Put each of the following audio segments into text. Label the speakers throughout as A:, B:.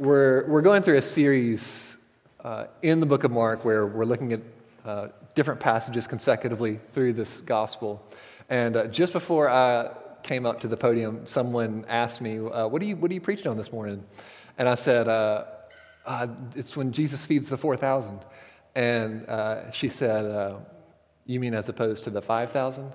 A: We're, we're going through a series uh, in the book of Mark where we're looking at uh, different passages consecutively through this gospel. And uh, just before I came up to the podium, someone asked me, uh, what, are you, what are you preaching on this morning? And I said, uh, uh, It's when Jesus feeds the 4,000. And she said, You mean as opposed to the 5,000?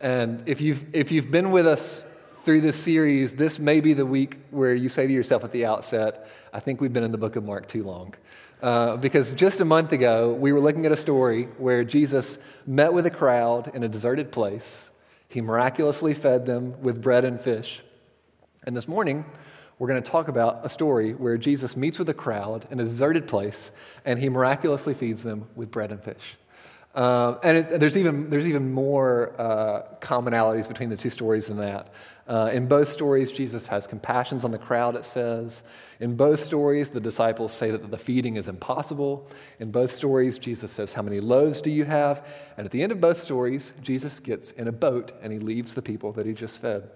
A: And if you've, if you've been with us through this series, this may be the week where you say to yourself at the outset, I think we've been in the book of Mark too long. Uh, because just a month ago, we were looking at a story where Jesus met with a crowd in a deserted place. He miraculously fed them with bread and fish. And this morning, we're going to talk about a story where Jesus meets with a crowd in a deserted place and he miraculously feeds them with bread and fish. Uh, and it, there's, even, there's even more uh, commonalities between the two stories than that. Uh, in both stories, Jesus has compassions on the crowd, it says. In both stories, the disciples say that the feeding is impossible. In both stories, Jesus says, How many loaves do you have? And at the end of both stories, Jesus gets in a boat and he leaves the people that he just fed.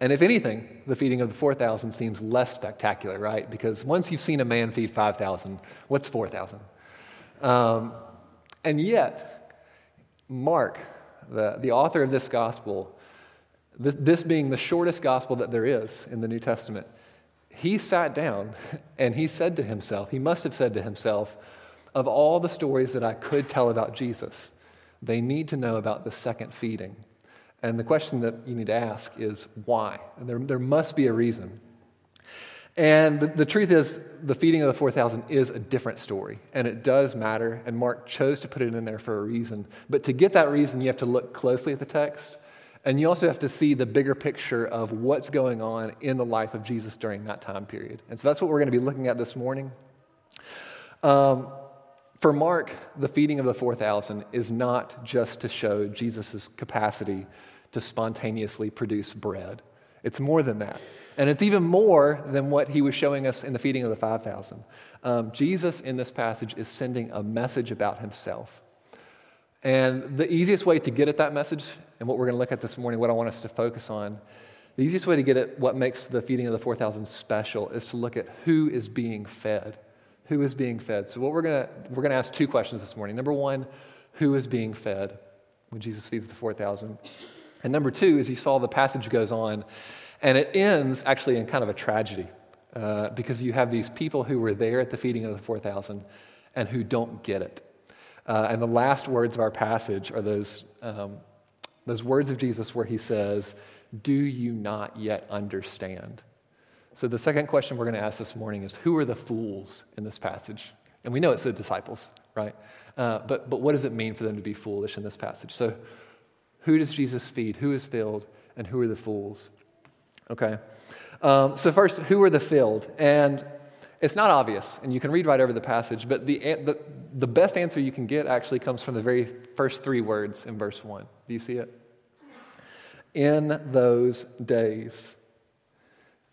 A: And if anything, the feeding of the 4,000 seems less spectacular, right? Because once you've seen a man feed 5,000, what's 4,000? Um, and yet, Mark, the, the author of this gospel, this, this being the shortest gospel that there is in the New Testament, he sat down and he said to himself, he must have said to himself, of all the stories that I could tell about Jesus, they need to know about the second feeding. And the question that you need to ask is why? And there, there must be a reason. And the, the truth is, the feeding of the 4,000 is a different story, and it does matter. And Mark chose to put it in there for a reason. But to get that reason, you have to look closely at the text and you also have to see the bigger picture of what's going on in the life of Jesus during that time period. And so that's what we're going to be looking at this morning. Um, for Mark, the feeding of the 4,000 is not just to show Jesus' capacity to spontaneously produce bread, it's more than that. And it's even more than what he was showing us in the feeding of the 5,000. Um, Jesus, in this passage, is sending a message about himself. And the easiest way to get at that message, and what we're going to look at this morning, what I want us to focus on, the easiest way to get at what makes the feeding of the 4,000 special is to look at who is being fed. Who is being fed? So, what we're going to, we're going to ask two questions this morning. Number one, who is being fed when Jesus feeds the 4,000? And number two, is you saw, the passage goes on, and it ends actually in kind of a tragedy uh, because you have these people who were there at the feeding of the 4,000 and who don't get it. Uh, and the last words of our passage are those, um, those words of Jesus where he says, Do you not yet understand? So, the second question we're going to ask this morning is Who are the fools in this passage? And we know it's the disciples, right? Uh, but, but what does it mean for them to be foolish in this passage? So, who does Jesus feed? Who is filled? And who are the fools? Okay. Um, so, first, who are the filled? And it's not obvious, and you can read right over the passage, but the, the, the best answer you can get actually comes from the very first three words in verse 1. Do you see it? In those days.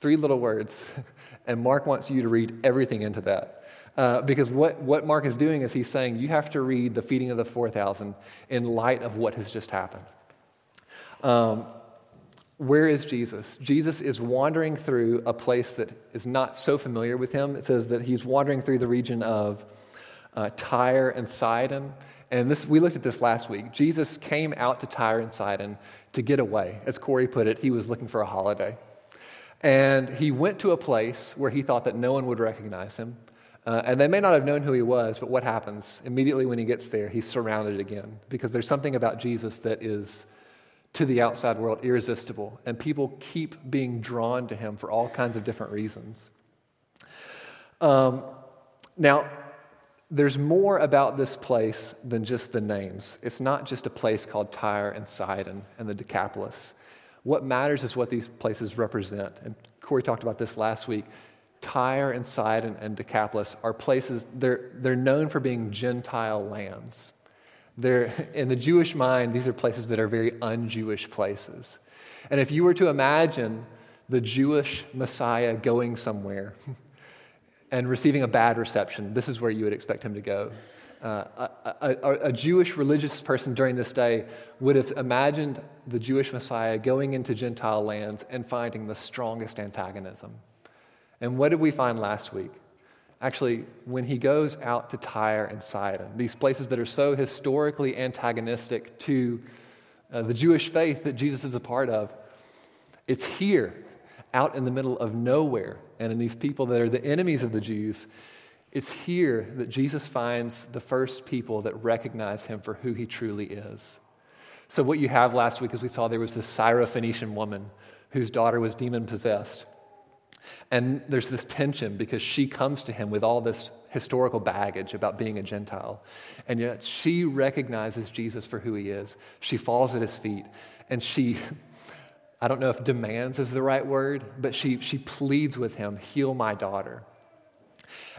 A: Three little words. And Mark wants you to read everything into that. Uh, because what, what Mark is doing is he's saying you have to read the feeding of the 4,000 in light of what has just happened. Um, where is Jesus? Jesus is wandering through a place that is not so familiar with him. It says that he's wandering through the region of uh, Tyre and Sidon. And this, we looked at this last week. Jesus came out to Tyre and Sidon to get away. As Corey put it, he was looking for a holiday. And he went to a place where he thought that no one would recognize him. Uh, and they may not have known who he was, but what happens? Immediately when he gets there, he's surrounded again because there's something about Jesus that is to the outside world irresistible, and people keep being drawn to him for all kinds of different reasons. Um, now, there's more about this place than just the names. It's not just a place called Tyre and Sidon and the Decapolis. What matters is what these places represent. And Corey talked about this last week. Tyre and Sidon and Decapolis are places, they're, they're known for being Gentile lands. They're, in the Jewish mind, these are places that are very un Jewish places. And if you were to imagine the Jewish Messiah going somewhere and receiving a bad reception, this is where you would expect him to go. Uh, a, a, a, Jewish religious person during this day would have imagined the Jewish Messiah going into Gentile lands and finding the strongest antagonism And what did we find last week? Actually, when he goes out to Tyre and Sidon, these places that are so historically antagonistic to uh, the Jewish faith that Jesus is a part of, it's here, out in the middle of nowhere, and in these people that are the enemies of the Jews, it's here that Jesus finds the first people that recognize him for who he truly is. So, what you have last week, as we saw, there was this Syrophoenician woman whose daughter was demon possessed. And there's this tension because she comes to him with all this historical baggage about being a Gentile. And yet she recognizes Jesus for who he is. She falls at his feet and she, I don't know if demands is the right word, but she, she pleads with him, heal my daughter.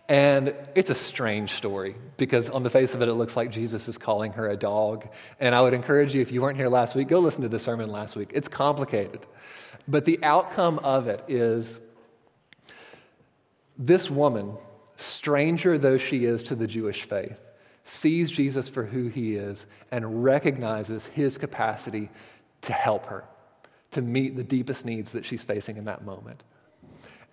A: And it's a strange story because, on the face of it, it looks like Jesus is calling her a dog. And I would encourage you, if you weren't here last week, go listen to the sermon last week. It's complicated. But the outcome of it is this woman, stranger though she is to the Jewish faith, sees Jesus for who he is and recognizes his capacity to help her, to meet the deepest needs that she's facing in that moment.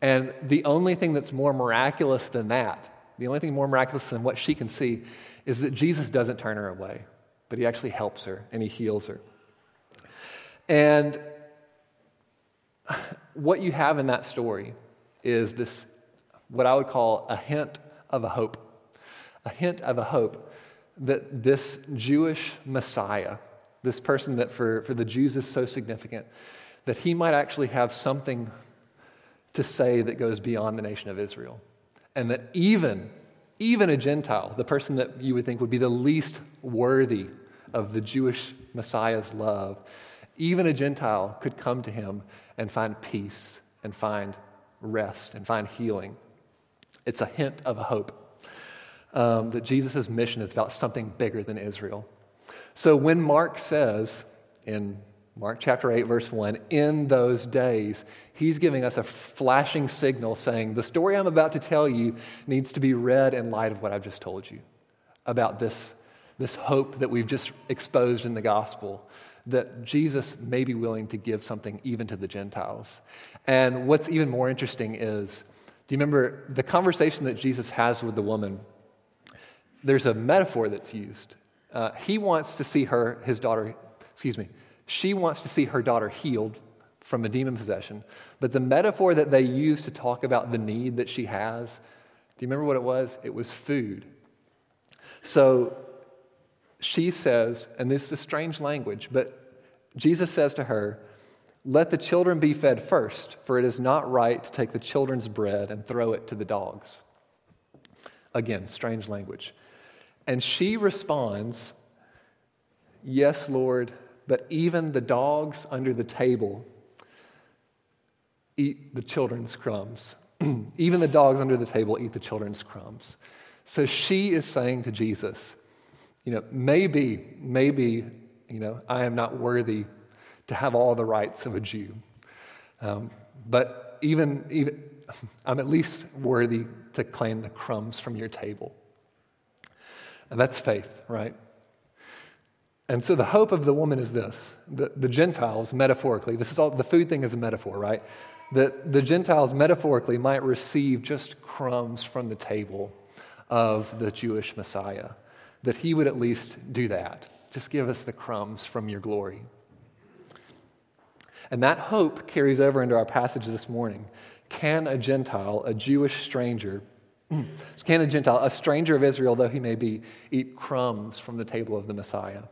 A: And the only thing that's more miraculous than that, the only thing more miraculous than what she can see, is that Jesus doesn't turn her away, but he actually helps her and he heals her. And what you have in that story is this, what I would call a hint of a hope. A hint of a hope that this Jewish Messiah, this person that for, for the Jews is so significant, that he might actually have something to say that goes beyond the nation of Israel. And that even, even a Gentile, the person that you would think would be the least worthy of the Jewish Messiah's love, even a Gentile could come to him and find peace and find rest and find healing. It's a hint of a hope um, that Jesus' mission is about something bigger than Israel. So when Mark says in Mark chapter 8, verse 1, in those days, he's giving us a flashing signal saying, The story I'm about to tell you needs to be read in light of what I've just told you about this, this hope that we've just exposed in the gospel, that Jesus may be willing to give something even to the Gentiles. And what's even more interesting is do you remember the conversation that Jesus has with the woman? There's a metaphor that's used. Uh, he wants to see her, his daughter, excuse me, she wants to see her daughter healed from a demon possession. But the metaphor that they use to talk about the need that she has, do you remember what it was? It was food. So she says, and this is strange language, but Jesus says to her, Let the children be fed first, for it is not right to take the children's bread and throw it to the dogs. Again, strange language. And she responds, Yes, Lord, but even the dogs under the table eat the children's crumbs. even the dogs under the table eat the children's crumbs. So she is saying to Jesus, you know, maybe, maybe, you know, I am not worthy to have all the rights of a Jew. Um, but even, even, I'm at least worthy to claim the crumbs from your table. And that's faith, right? And so the hope of the woman is this the, the Gentiles, metaphorically, this is all, the food thing is a metaphor, right? That the Gentiles, metaphorically, might receive just crumbs from the table of the Jewish Messiah. That he would at least do that. Just give us the crumbs from your glory. And that hope carries over into our passage this morning. Can a Gentile, a Jewish stranger, can a Gentile, a stranger of Israel, though he may be, eat crumbs from the table of the Messiah?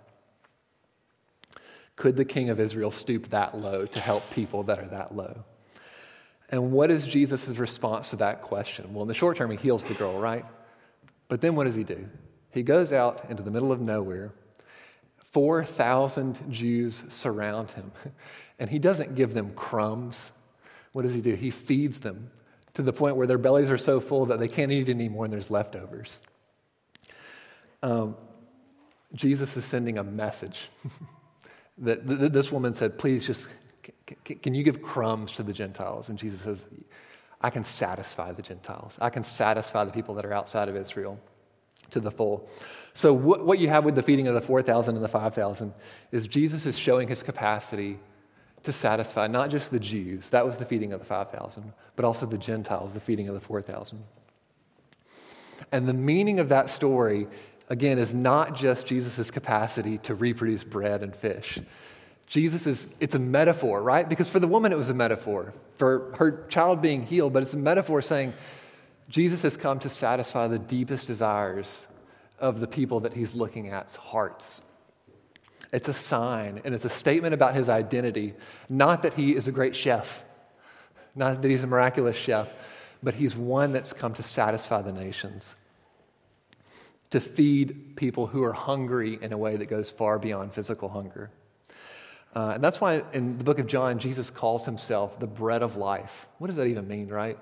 A: Could the king of Israel stoop that low to help people that are that low? And what is Jesus' response to that question? Well, in the short term, he heals the girl, right? But then what does he do? He goes out into the middle of nowhere. 4,000 Jews surround him, and he doesn't give them crumbs. What does he do? He feeds them to the point where their bellies are so full that they can't eat anymore and there's leftovers. Um, Jesus is sending a message. that this woman said, Please just, can you give crumbs to the Gentiles? And Jesus says, I can satisfy the Gentiles. I can satisfy the people that are outside of Israel to the full. So, what you have with the feeding of the 4,000 and the 5,000 is Jesus is showing his capacity to satisfy not just the Jews, that was the feeding of the 5,000, but also the Gentiles, the feeding of the 4,000. And the meaning of that story, again, is not just Jesus' capacity to reproduce bread and fish. Jesus is, it's a metaphor, right? Because for the woman, it was a metaphor for her child being healed, but it's a metaphor saying Jesus has come to satisfy the deepest desires of the people that he's looking at's hearts. It's a sign and it's a statement about his identity, not that he is a great chef, not that he's a miraculous chef, but he's one that's come to satisfy the nations, to feed people who are hungry in a way that goes far beyond physical hunger. Uh, and that's why in the book of John, Jesus calls himself the bread of life. What does that even mean, right?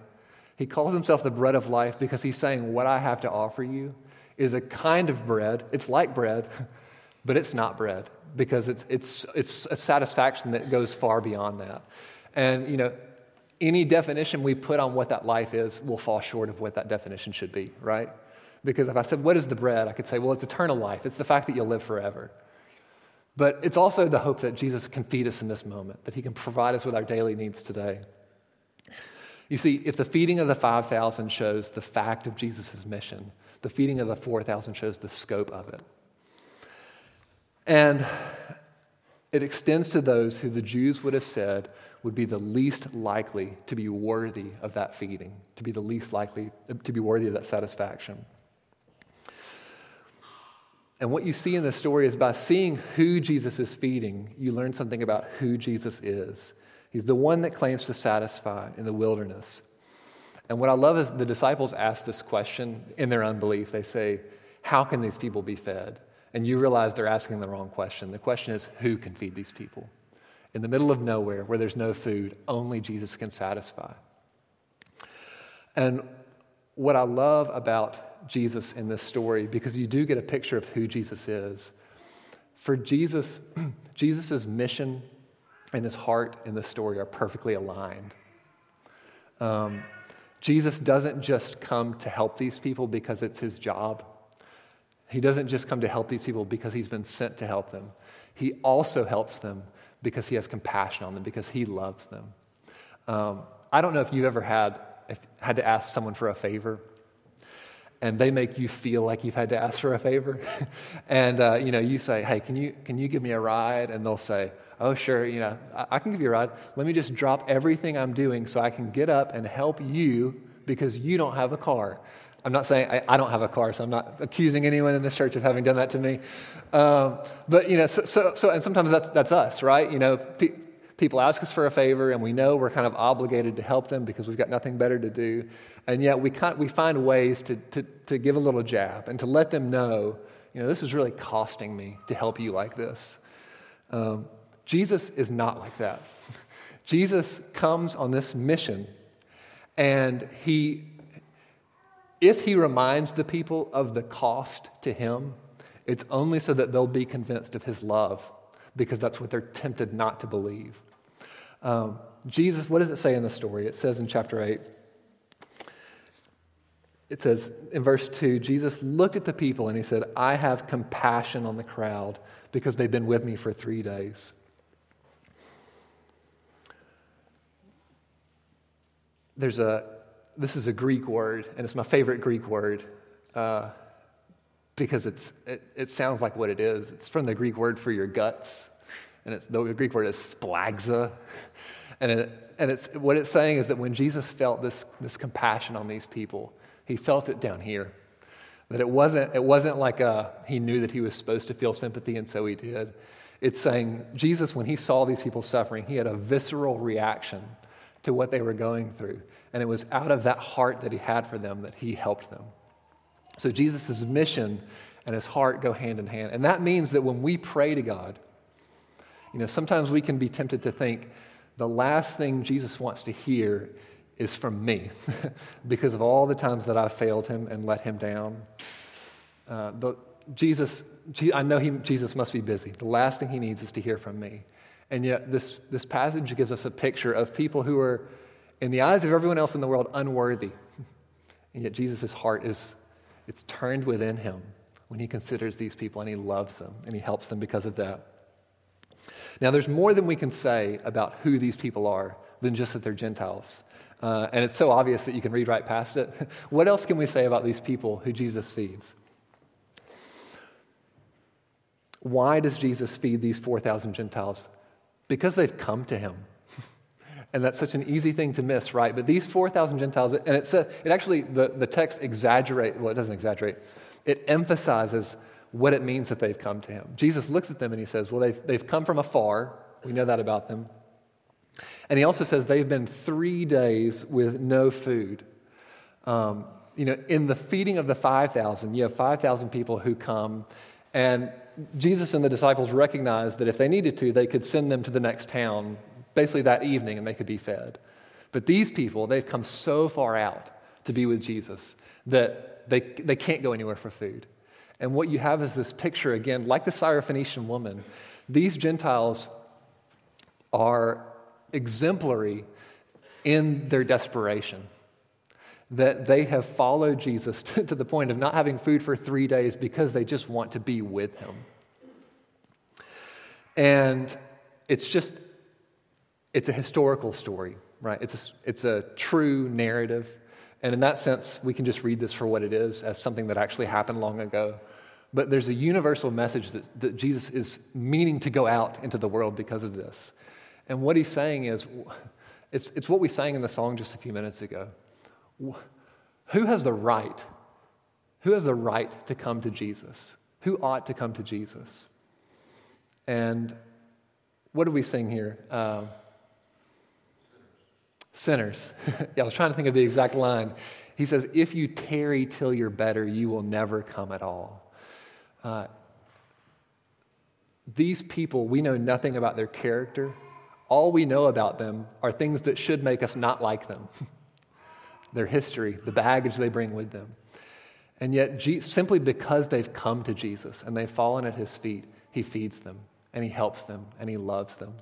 A: He calls himself the bread of life because he's saying, What I have to offer you is a kind of bread. It's like bread, but it's not bread because it's, it's, it's a satisfaction that goes far beyond that. And, you know, any definition we put on what that life is will fall short of what that definition should be, right? Because if I said, What is the bread? I could say, Well, it's eternal life. It's the fact that you'll live forever. But it's also the hope that Jesus can feed us in this moment, that he can provide us with our daily needs today. You see, if the feeding of the 5,000 shows the fact of Jesus' mission, the feeding of the 4,000 shows the scope of it. And it extends to those who the Jews would have said would be the least likely to be worthy of that feeding, to be the least likely to be worthy of that satisfaction. And what you see in this story is by seeing who Jesus is feeding, you learn something about who Jesus is. He's the one that claims to satisfy in the wilderness. And what I love is the disciples ask this question in their unbelief. They say, How can these people be fed? And you realize they're asking the wrong question. The question is, Who can feed these people? In the middle of nowhere, where there's no food, only Jesus can satisfy. And what I love about Jesus in this story because you do get a picture of who Jesus is. For Jesus, Jesus' mission and his heart in this story are perfectly aligned. Um, Jesus doesn't just come to help these people because it's his job. He doesn't just come to help these people because he's been sent to help them. He also helps them because he has compassion on them, because he loves them. Um, I don't know if you've ever had, if, had to ask someone for a favor and they make you feel like you've had to ask for a favor. and uh, you know, you say, "Hey, can you can you give me a ride?" And they'll say, "Oh, sure. You know, I, I can give you a ride. Let me just drop everything I'm doing so I can get up and help you because you don't have a car." I'm not saying I, I don't have a car, so I'm not accusing anyone in this church of having done that to me. Um, but you know, so, so, so, and sometimes that's that's us, right? You know. Pe- people ask us for a favor and we know we're kind of obligated to help them because we've got nothing better to do. And yet we, we find ways to, to, to give a little jab and to let them know, you know, this is really costing me to help you like this. Um, Jesus is not like that. Jesus comes on this mission and he, if he reminds the people of the cost to him, it's only so that they'll be convinced of his love because that's what they're tempted not to believe. Um, Jesus, what does it say in the story? It says in chapter 8, it says in verse 2 Jesus looked at the people and he said, I have compassion on the crowd because they've been with me for three days. There's a, this is a Greek word, and it's my favorite Greek word uh, because it's, it, it sounds like what it is. It's from the Greek word for your guts and it's, the Greek word is splaxa. And, it, and it's, what it's saying is that when Jesus felt this, this compassion on these people, he felt it down here. That it wasn't, it wasn't like a, he knew that he was supposed to feel sympathy, and so he did. It's saying Jesus, when he saw these people suffering, he had a visceral reaction to what they were going through. And it was out of that heart that he had for them that he helped them. So Jesus' mission and his heart go hand in hand. And that means that when we pray to God, you know, sometimes we can be tempted to think the last thing Jesus wants to hear is from me because of all the times that I've failed him and let him down. Uh, the, Jesus, I know he, Jesus must be busy. The last thing he needs is to hear from me. And yet, this, this passage gives us a picture of people who are, in the eyes of everyone else in the world, unworthy. And yet, Jesus' heart is it's turned within him when he considers these people and he loves them and he helps them because of that. Now, there's more than we can say about who these people are than just that they're Gentiles. Uh, and it's so obvious that you can read right past it. what else can we say about these people who Jesus feeds? Why does Jesus feed these 4,000 Gentiles? Because they've come to him. and that's such an easy thing to miss, right? But these 4,000 Gentiles, and it, says, it actually, the, the text exaggerates, well, it doesn't exaggerate, it emphasizes what it means that they've come to him. Jesus looks at them and he says, Well, they've, they've come from afar. We know that about them. And he also says they've been three days with no food. Um, you know, in the feeding of the 5,000, you have 5,000 people who come, and Jesus and the disciples recognized that if they needed to, they could send them to the next town basically that evening and they could be fed. But these people, they've come so far out to be with Jesus that they, they can't go anywhere for food. And what you have is this picture, again, like the Syrophoenician woman. These Gentiles are exemplary in their desperation. That they have followed Jesus to, to, the point of not having food for three days because they just want to be with him. And it's just, it's a historical story, right? It's a, it's a true narrative. And in that sense, we can just read this for what it is as something that actually happened long ago. But there's a universal message that, that Jesus is meaning to go out into the world because of this. And what he's saying is, it's, it's what we sang in the song just a few minutes ago. Who has the right? Who has the right to come to Jesus? Who ought to come to Jesus? And what do we sing here? Um, sinners. yeah, I was trying to think of the exact line. He says, If you tarry till you're better, you will never come at all. Uh, these people, we know nothing about their character. All we know about them are things that should make us not like them their history, the baggage they bring with them. And yet, simply because they've come to Jesus and they've fallen at his feet, he feeds them and he helps them and he loves them.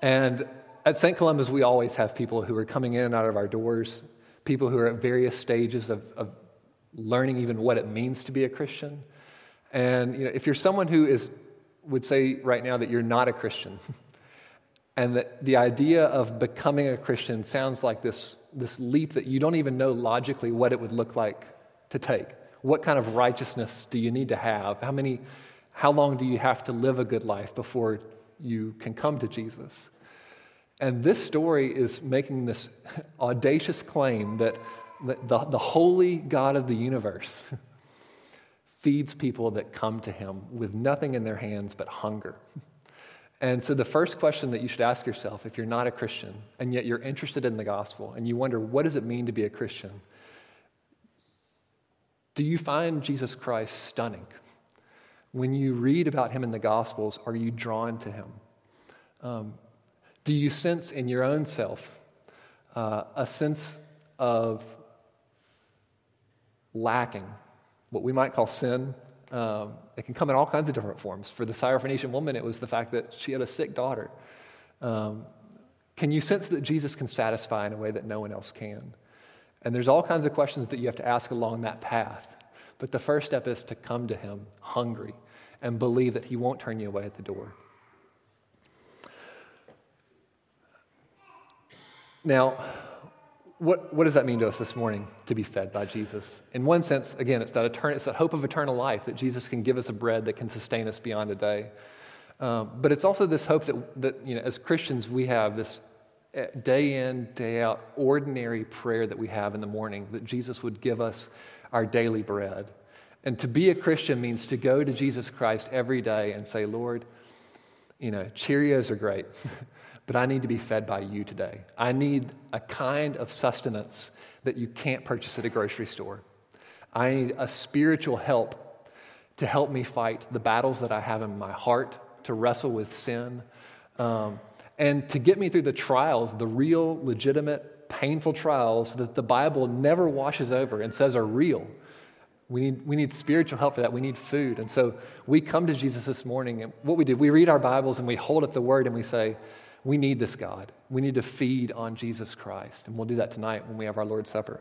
A: And at St. Columba's, we always have people who are coming in and out of our doors, people who are at various stages of, of learning even what it means to be a Christian. And you know, if you're someone who is, would say right now that you're not a Christian, and that the idea of becoming a Christian sounds like this, this leap that you don't even know logically what it would look like to take. What kind of righteousness do you need to have? How many, how long do you have to live a good life before you can come to Jesus? And this story is making this audacious claim that the, the holy God of the universe feeds people that come to him with nothing in their hands but hunger. And so, the first question that you should ask yourself if you're not a Christian and yet you're interested in the gospel and you wonder, what does it mean to be a Christian? Do you find Jesus Christ stunning? When you read about him in the Gospels, are you drawn to him? Um, do you sense in your own self uh, a sense of lacking, what we might call sin. Um, it can come in all kinds of different forms. For the Syrophoenician woman, it was the fact that she had a sick daughter. Um, can you sense that Jesus can satisfy in a way that no one else can? And there's all kinds of questions that you have to ask along that path. But the first step is to come to Him hungry and believe that He won't turn you away at the door. Now, what, what does that mean to us this morning to be fed by Jesus? In one sense, again, it's that, etern- it's that hope of eternal life that Jesus can give us a bread that can sustain us beyond a day. Um, but it's also this hope that, that, you know, as Christians, we have this eh, day in, day out, ordinary prayer that we have in the morning that Jesus would give us our daily bread. And to be a Christian means to go to Jesus Christ every day and say, Lord, you know, Cheerios are great. but I need to be fed by you today. I need a kind of sustenance that you can't purchase at a grocery store. I need a spiritual help to help me fight the battles that I have in my heart, to wrestle with sin, um, and to get me through the trials, the real, legitimate, painful trials that the Bible never washes over and says are real. We need, we need spiritual help for that. We need food. And so we come to Jesus this morning, and what we do, we read our Bibles and we hold up the Word and we say, we need this God. We need to feed on Jesus Christ. And we'll do that tonight when we have our Lord's Supper.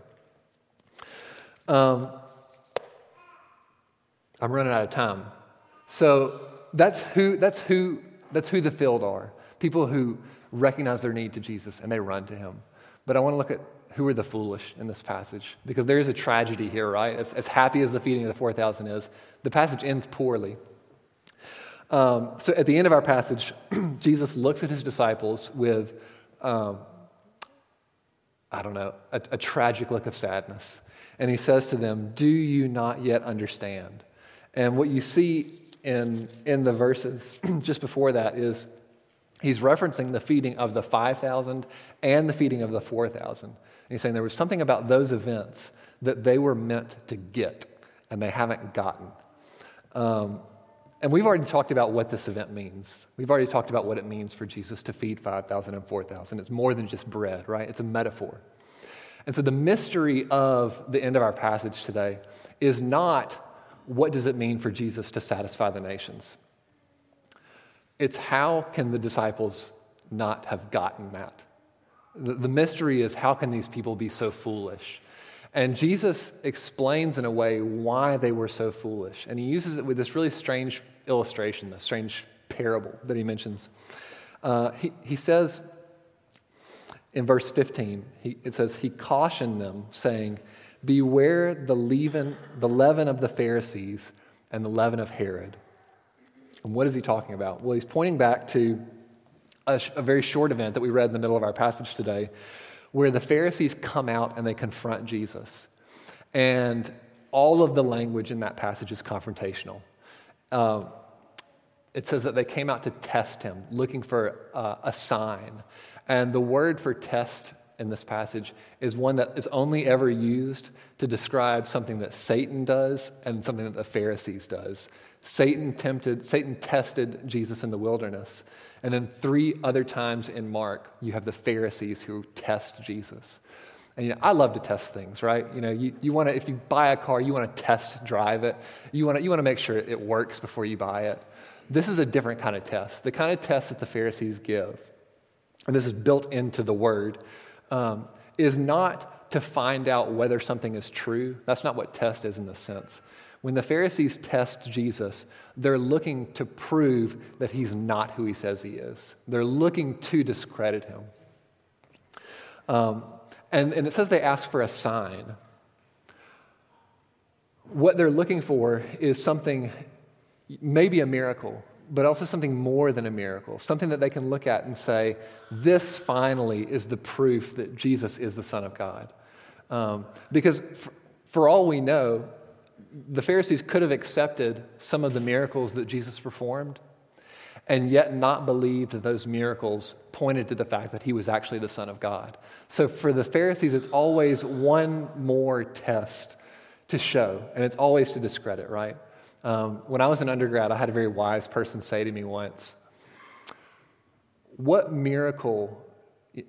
A: Um, I'm running out of time. So that's who, that's who That's who the filled are. People who recognize their need to Jesus and they run to him. But I want to look at who are the foolish in this passage because there is a tragedy here, right? As, as happy as the feeding of the 4,000 is, the passage ends poorly. Um, so at the end of our passage, Jesus looks at his disciples with, um, I don't know, a, a tragic look of sadness. And he says to them, Do you not yet understand? And what you see in, in the verses just before that is he's referencing the feeding of the 5,000 and the feeding of the 4,000. he's saying there was something about those events that they were meant to get and they haven't gotten. Um, and we've already talked about what this event means. We've already talked about what it means for Jesus to feed 5,000 and 4,000. It's more than just bread, right? It's a metaphor. And so the mystery of the end of our passage today is not what does it mean for Jesus to satisfy the nations? It's how can the disciples not have gotten that? The, mystery is how can these people be so foolish? And Jesus explains in a way why they were so foolish. And he uses it with this really strange illustration, the strange parable that he mentions. Uh, he, he says in verse 15, he, it says, He cautioned them, saying, Beware the leaven, the leaven of the Pharisees and the leaven of Herod. And what is he talking about? Well, he's pointing back to a, a very short event that we read in the middle of our passage today, where the Pharisees come out and they confront Jesus. And all of the language in that passage is confrontational. Um, it says that they came out to test him, looking for uh, a sign. And the word for test in this passage is one that is only ever used to describe something that Satan does and something that the Pharisees does. Satan tempted, Satan tested Jesus in the wilderness. And then three other times in Mark, you have the Pharisees who test Jesus. And you know, I love to test things, right? You know, you, you want to, if you buy a car, you want to test drive it. You want to, you want to make sure it works before you buy it. This is a different kind of test, the kind of test that the Pharisees give, and this is built into the word, um, is not to find out whether something is true. That's not what test is in this sense. When the Pharisees test Jesus, they're looking to prove that he's not who he says he is. They're looking to discredit him. Um, and, and it says they ask for a sign. What they're looking for is something, maybe a miracle, but also something more than a miracle, something that they can look at and say, this finally is the proof that Jesus is the Son of God. Um, because for, for all we know, the Pharisees could have accepted some of the miracles that Jesus performed and yet not believed that those miracles pointed to the fact that he was actually the Son of God. So for the Pharisees, it's always one more test to show, and it's always to discredit, right? Um, when I was an undergrad, I had a very wise person say to me once, What miracle,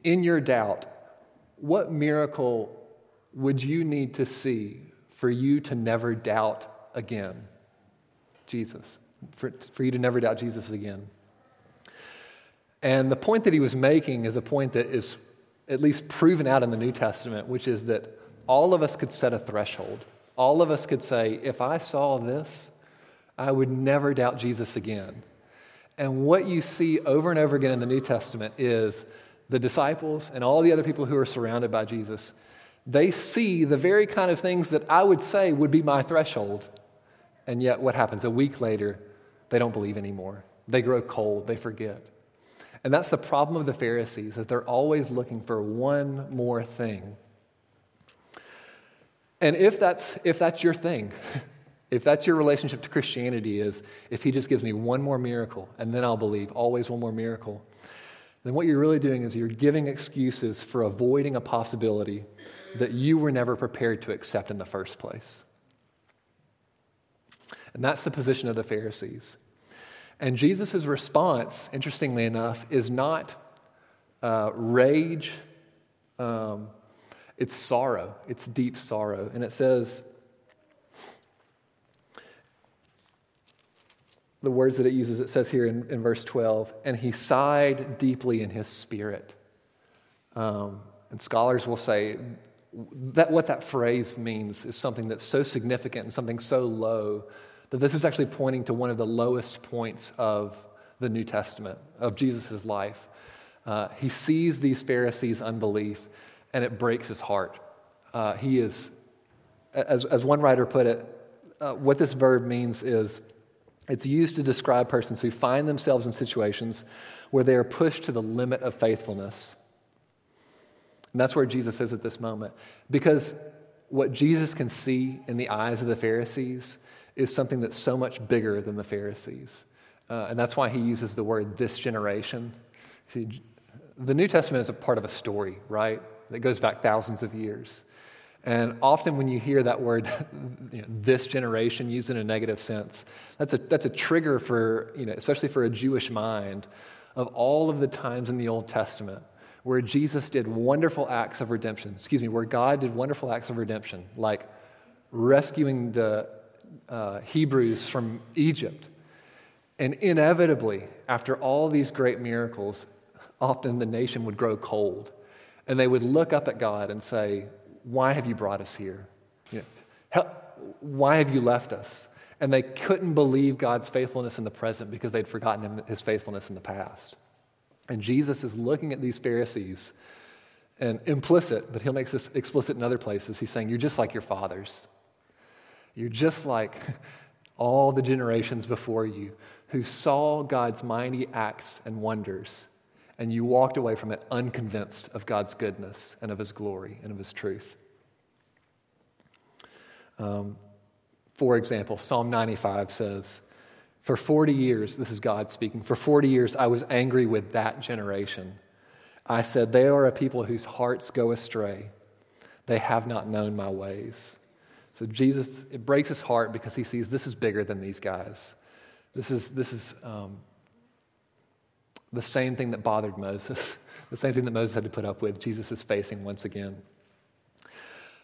A: in your doubt, what miracle would you need to see for you to never doubt again? Jesus for, for you to never doubt Jesus again. And the point that he was making is a point that is at least proven out in the New Testament, which is that all of us could set a threshold. All of us could say, if I saw this, I would never doubt Jesus again. And what you see over and over again in the New Testament is the disciples and all the other people who are surrounded by Jesus, they see the very kind of things that I would say would be my threshold. And yet, what happens? A week later, they don't believe anymore. They grow cold, they forget. And that's the problem of the Pharisees, that they're always looking for one more thing. And if that's, if that's your thing, if that's your relationship to Christianity is, if he just gives me one more miracle and then I'll believe, always one more miracle, then what you're really doing is you're giving excuses for avoiding a possibility that you were never prepared to accept in the first place. And that's the position of the Pharisees. And Jesus' response, interestingly enough, is not uh, rage, um, it's sorrow, it's deep sorrow. And it says, the words that it uses, it says here in, in verse 12, and he sighed deeply in his spirit. Um, and scholars will say that what that phrase means is something that's so significant and something so low that this is actually pointing to one of the lowest points of the New Testament, of Jesus' life. Uh, he sees these Pharisees' unbelief, and it breaks his heart. Uh, he is, as, as one writer put it, uh, what this verb means is it's used to describe persons who find themselves in situations where they are pushed to the limit of faithfulness. And that's where Jesus is at this moment. Because what Jesus can see in the eyes of the Pharisees is something that's so much bigger than the Pharisees. Uh, and that's why he uses the word this generation. See, the New Testament is a part of a story, right? That goes back thousands of years. And often when you hear that word, you know, this generation used in a negative sense, that's a, that's a trigger for, you know, especially for a Jewish mind, of all of the times in the Old Testament where Jesus did wonderful acts of redemption, excuse me, where God did wonderful acts of redemption, like rescuing the uh, Hebrews from Egypt. And inevitably, after all these great miracles, often the nation would grow cold. And they would look up at God and say, Why have you brought us here? You know, why have you left us? And they couldn't believe God's faithfulness in the present because they'd forgotten his faithfulness in the past. And Jesus is looking at these Pharisees and implicit, but he'll make this explicit in other places. He's saying, You're just like your fathers. You're just like all the generations before you who saw God's mighty acts and wonders, and you walked away from it unconvinced of God's goodness and of his glory and of his truth. Um, for example, Psalm 95 says, For 40 years, this is God speaking, for 40 years I was angry with that generation. I said, They are a people whose hearts go astray. They have not known my ways. So Jesus, it breaks his heart because he sees this is bigger than these guys. This is, this is um, the same thing that bothered Moses, the same thing that Moses had to put up with, Jesus is facing once again.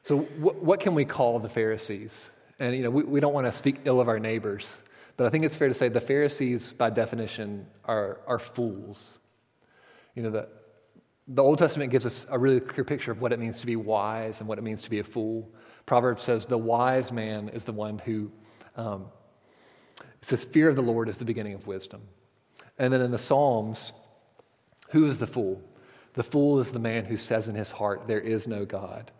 A: So, wh- what can we call the Pharisees? And, you know, we, we don't want to speak ill of our neighbors, but I think it's fair to say the Pharisees, by definition, are, are fools. You know, the, the Old Testament gives us a really clear picture of what it means to be wise and what it means to be a fool. Proverbs says the wise man is the one who, um, it says, fear of the Lord is the beginning of wisdom. And then in the Psalms, who is the fool? The fool is the man who says in his heart, There is no God.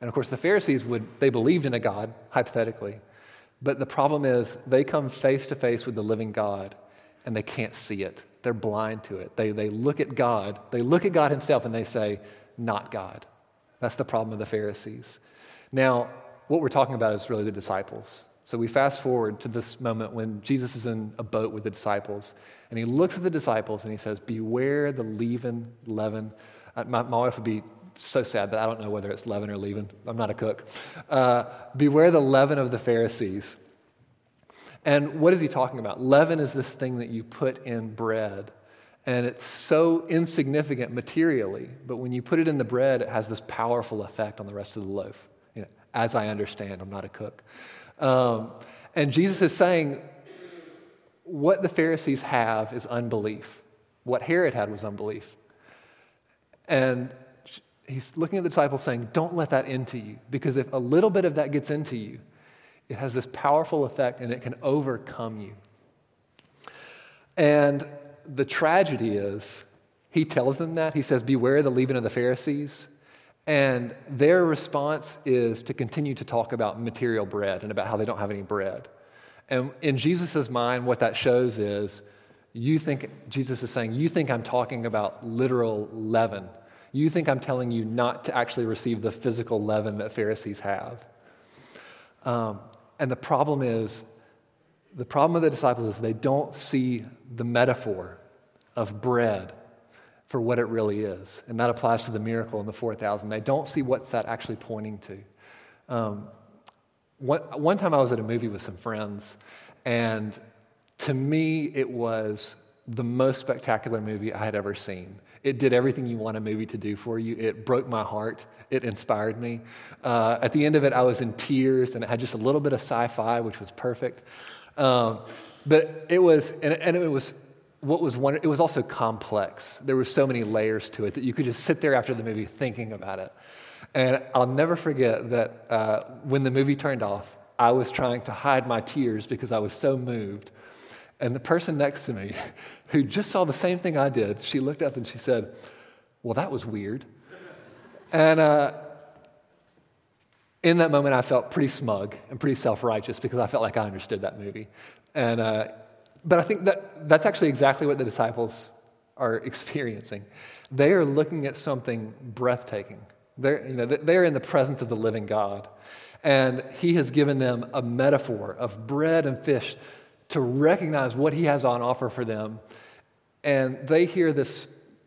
A: And of course, the Pharisees would, they believed in a God, hypothetically. But the problem is, they come face to face with the living God and they can't see it. They're blind to it. They, they look at God, they look at God Himself and they say, Not God. That's the problem of the Pharisees. Now, what we're talking about is really the disciples. So we fast forward to this moment when Jesus is in a boat with the disciples, and he looks at the disciples and he says, Beware the leaven, leaven. Uh, my, my, wife would be so sad that I don't know whether it's leaven or leaven. I'm not a cook. Uh, beware the leaven of the Pharisees. And what is he talking about? Leaven is this thing that you put in bread. And it's so insignificant materially, but when you put it in the bread, it has this powerful effect on the rest of the loaf as I understand. I'm not a cook. Um, and Jesus is saying, what the Pharisees have is unbelief. What Herod had was unbelief. And he's looking at the disciples saying, Don't let that into you, because if a little bit of that gets into you, it has this powerful effect and it can overcome you. And the tragedy is, he tells them that. He says, Beware the leaven of the Pharisees. And their response is to continue to talk about material bread and about how they don't have any bread. And in Jesus' mind, what that shows is you think, Jesus is saying, you think I'm talking about literal leaven. You think I'm telling you not to actually receive the physical leaven that Pharisees have. Um, and the problem is, the problem of the disciples is they don't see the metaphor of bread for what it really is. And that applies to the miracle in the 4,000. They don't see what's that actually pointing to. Um, one, one time I was at a movie with some friends, and to me, it was the most spectacular movie I had ever seen. It did everything you want a movie to do for you. It broke my heart. It inspired me. Uh, at the end of it, I was in tears, and it had just a little bit of sci fi, which was perfect. Um, but it was, and, and it was what was one, it was also complex. There were so many layers to it that you could just sit there after the movie thinking about it. And I'll never forget that uh, when the movie turned off, I was trying to hide my tears because I was so moved. And the person next to me, who just saw the same thing I did, she looked up and she said, Well, that was weird. And uh, in that moment, I felt pretty smug and pretty self righteous because I felt like I understood that movie. And, uh, but I think that that's actually exactly what the disciples are experiencing. They are looking at something breathtaking. They're, you know, they're in the presence of the living God. And he has given them a metaphor of bread and fish to recognize what he has on offer for them. And they hear this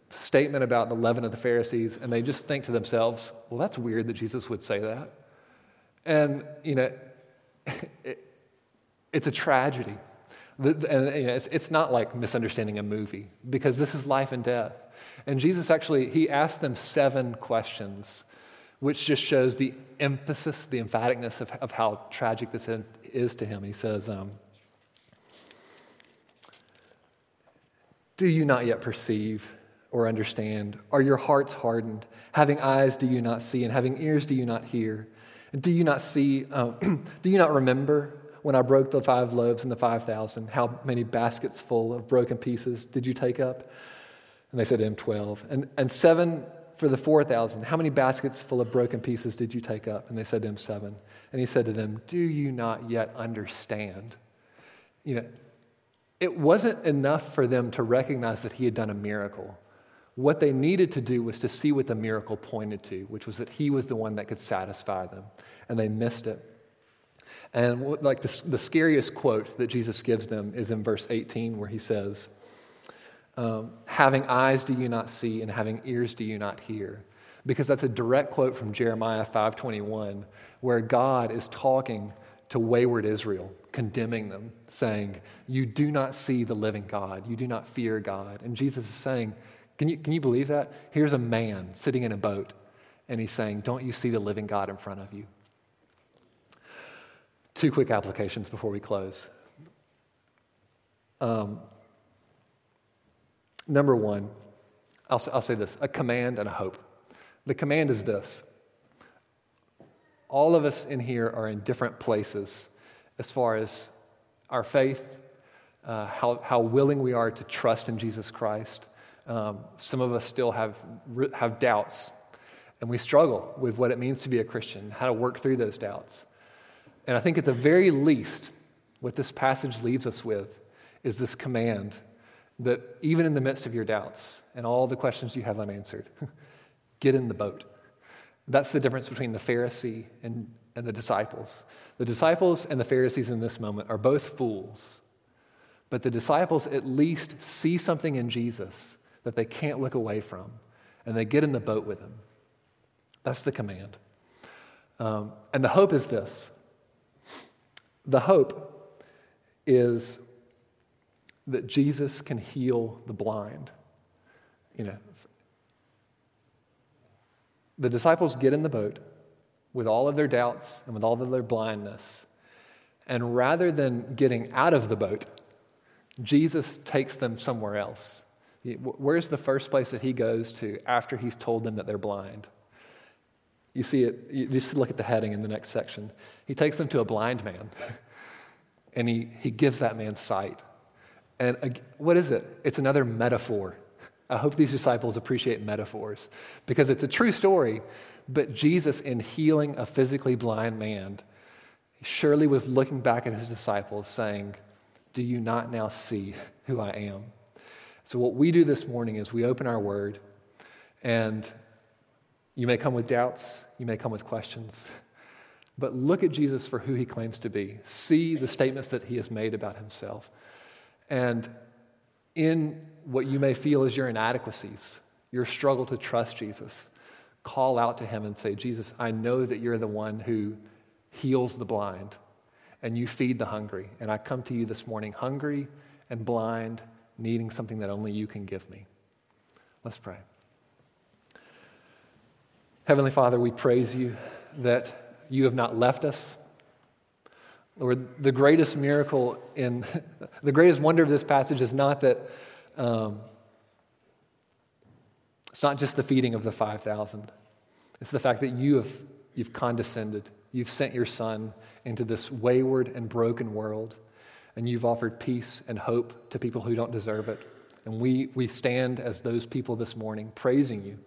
A: statement about the leaven of the Pharisees, and they just think to themselves, well, that's weird that Jesus would say that. And, you know, it, it's a tragedy. And you know, it's, it's not like misunderstanding a movie, because this is life and death. And Jesus actually, he asked them seven questions, which just shows the emphasis, the emphaticness of, of how tragic this is to him. He says, um, Do you not yet perceive or understand? Are your hearts hardened? Having eyes, do you not see? And having ears, do you not hear? And do you not see? Um, do you not remember when I broke the five loaves and the five thousand? How many baskets full of broken pieces did you take up? And they said him, Twelve. And, and seven for the four thousand. How many baskets full of broken pieces did you take up? And they said to him, Seven. And he said to them, Do you not yet understand? You know, it wasn't enough for them to recognize that he had done a miracle. What they needed to do was to see what the miracle pointed to, which was that he was the one that could satisfy them. And they missed it. And like the, the scariest quote that Jesus gives them is in verse 18, where he says, um, Having eyes do you not see, and having ears do you not hear? Because that's a direct quote from Jeremiah 5:21, where God is talking to wayward Israel, condemning them, saying, You do not see the living God. You do not fear God. And Jesus is saying, Can you, can you believe that? Here's a man sitting in a boat, and he's saying, Don't you see the living God in front of you? Two quick applications before we close. Um, number one, I'll, I'll say this a command and a hope. The command is this all of us in here are in different places as far as our faith, uh, how, how willing we are to trust in Jesus Christ. Um, some of us still have, have doubts, and we struggle with what it means to be a Christian, how to work through those doubts. And I think at the very least, what this passage leaves us with is this command that even in the midst of your doubts and all the questions you have unanswered, get in the boat. That's the difference between the Pharisee and, and the disciples. The disciples and the Pharisees in this moment are both fools, but the disciples at least see something in Jesus that they can't look away from, and they get in the boat with him. That's the command. Um, and the hope is this the hope is that Jesus can heal the blind. You know, the disciples get in the boat with all of their doubts and with all of their blindness. And rather than getting out of the boat, Jesus takes them somewhere else. Where's the first place that he goes to after he's told them that they're blind? You see it, you just look at the heading in the next section. He takes them to a blind man, and he, he gives that man sight. And what is it? It's another metaphor I hope these disciples appreciate metaphors because it's a true story. But Jesus, in healing a physically blind man, surely was looking back at his disciples saying, Do you not now see who I am? So, what we do this morning is we open our word, and you may come with doubts, you may come with questions, but look at Jesus for who he claims to be. See the statements that he has made about himself. And in what you may feel is your inadequacies, your struggle to trust Jesus, call out to him and say, Jesus, I know that you're the one who heals the blind and you feed the hungry. And I come to you this morning hungry and blind, needing something that only you can give me. Let's pray. Heavenly Father, we praise you that you have not left us. Lord, the greatest miracle in the greatest wonder of this passage is not that um, it's not just the feeding of the 5,000. It's the fact that you have you've condescended. You've sent your son into this wayward and broken world. and you've offered peace and hope to people who don't deserve it. And we, we stand as those people this morning praising you.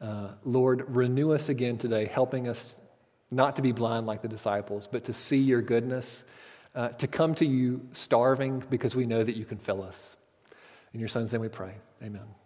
A: Uh, Lord, renew us again today, helping us not to be blind like the disciples, but to see your goodness, uh, to come to you starving because we know that you can fill us. In your son's name we pray. Amen.